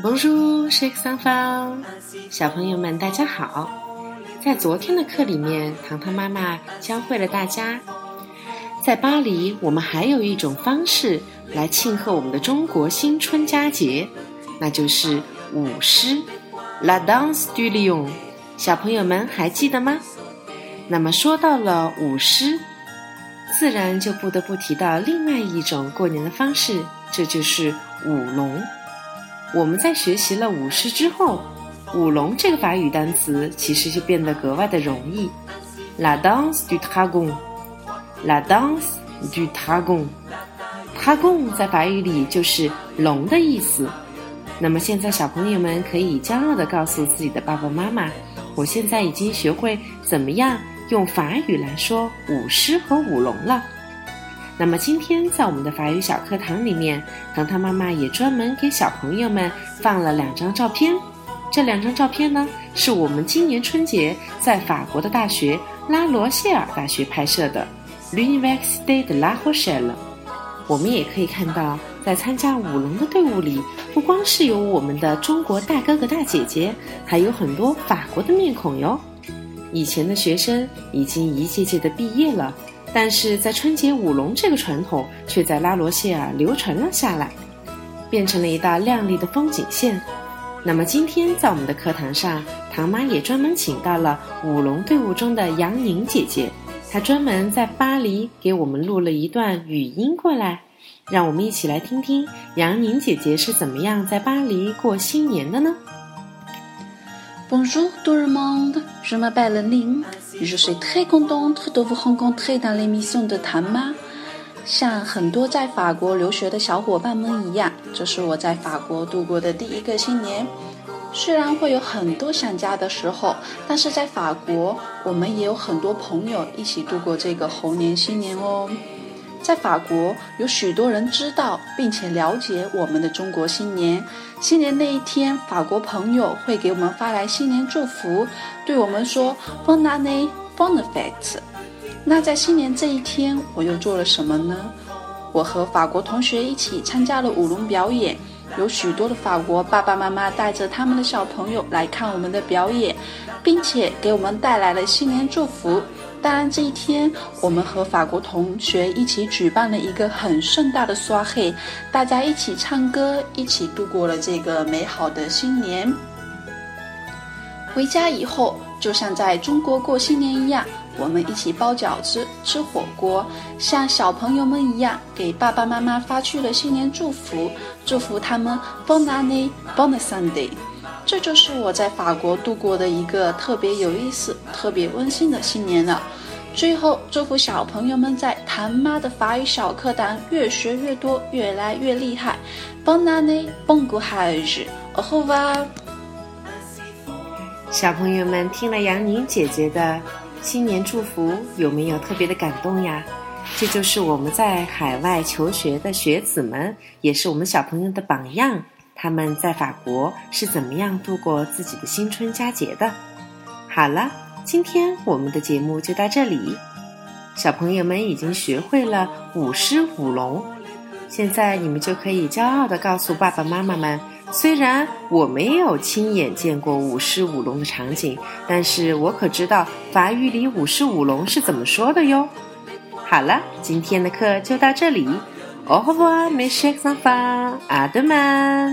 Bonjour, c h e s n f a 小朋友们，大家好。在昨天的课里面，糖糖妈妈教会了大家，在巴黎，我们还有一种方式来庆贺我们的中国新春佳节，那就是舞狮，La Danse du Lion。小朋友们还记得吗？那么说到了舞狮，自然就不得不提到另外一种过年的方式，这就是舞龙。我们在学习了舞狮之后，舞龙这个法语单词其实就变得格外的容易。La danse du dragon，La danse du dragon，dragon 在法语里就是龙的意思。那么现在小朋友们可以骄傲的告诉自己的爸爸妈妈，我现在已经学会怎么样用法语来说舞狮和舞龙了。那么今天在我们的法语小课堂里面，糖糖妈妈也专门给小朋友们放了两张照片。这两张照片呢，是我们今年春节在法国的大学拉罗谢尔大学拍摄的。L'Université de La Rochelle。我们也可以看到，在参加舞龙的队伍里，不光是有我们的中国大哥哥大姐姐，还有很多法国的面孔哟。以前的学生已经一届届的毕业了。但是在春节舞龙这个传统却在拉罗谢尔流传了下来，变成了一道亮丽的风景线。那么今天在我们的课堂上，唐妈也专门请到了舞龙队伍中的杨宁姐姐，她专门在巴黎给我们录了一段语音过来，让我们一起来听听杨宁姐姐是怎么样在巴黎过新年的呢？Bonjour tout le monde, je m'appelle Ling. Je suis très contente de vous rencontrer dans l'émission de Tama. 像很多在法国留学的小伙伴们一样，这是我在法国度过的第一个新年。虽然会有很多想家的时候，但是在法国，我们也有很多朋友一起度过这个猴年新年哦。在法国，有许多人知道并且了解我们的中国新年。新年那一天，法国朋友会给我们发来新年祝福，对我们说 “Bon année, bon fête”。那在新年这一天，我又做了什么呢？我和法国同学一起参加了舞龙表演，有许多的法国爸爸妈妈带着他们的小朋友来看我们的表演，并且给我们带来了新年祝福。当然，这一天我们和法国同学一起举办了一个很盛大的刷黑，大家一起唱歌，一起度过了这个美好的新年。回家以后，就像在中国过新年一样，我们一起包饺子、吃火锅，像小朋友们一样给爸爸妈妈发去了新年祝福，祝福他们 Bon année, Bon Sunday。这就是我在法国度过的一个特别有意思、特别温馨的新年了。最后，祝福小朋友们在谭妈的法语小课堂越学越多，越来越厉害。Bon anné, bon courage, au revoir！。小朋友们听了杨宁姐姐的新年祝福，有没有特别的感动呀？这就是我们在海外求学的学子们，也是我们小朋友的榜样。他们在法国是怎么样度过自己的新春佳节的？好了，今天我们的节目就到这里。小朋友们已经学会了舞狮舞龙，现在你们就可以骄傲地告诉爸爸妈妈们：虽然我没有亲眼见过舞狮舞龙的场景，但是我可知道法语里舞狮舞龙是怎么说的哟。好了，今天的课就到这里。Au revoir mes chers enfants, à demain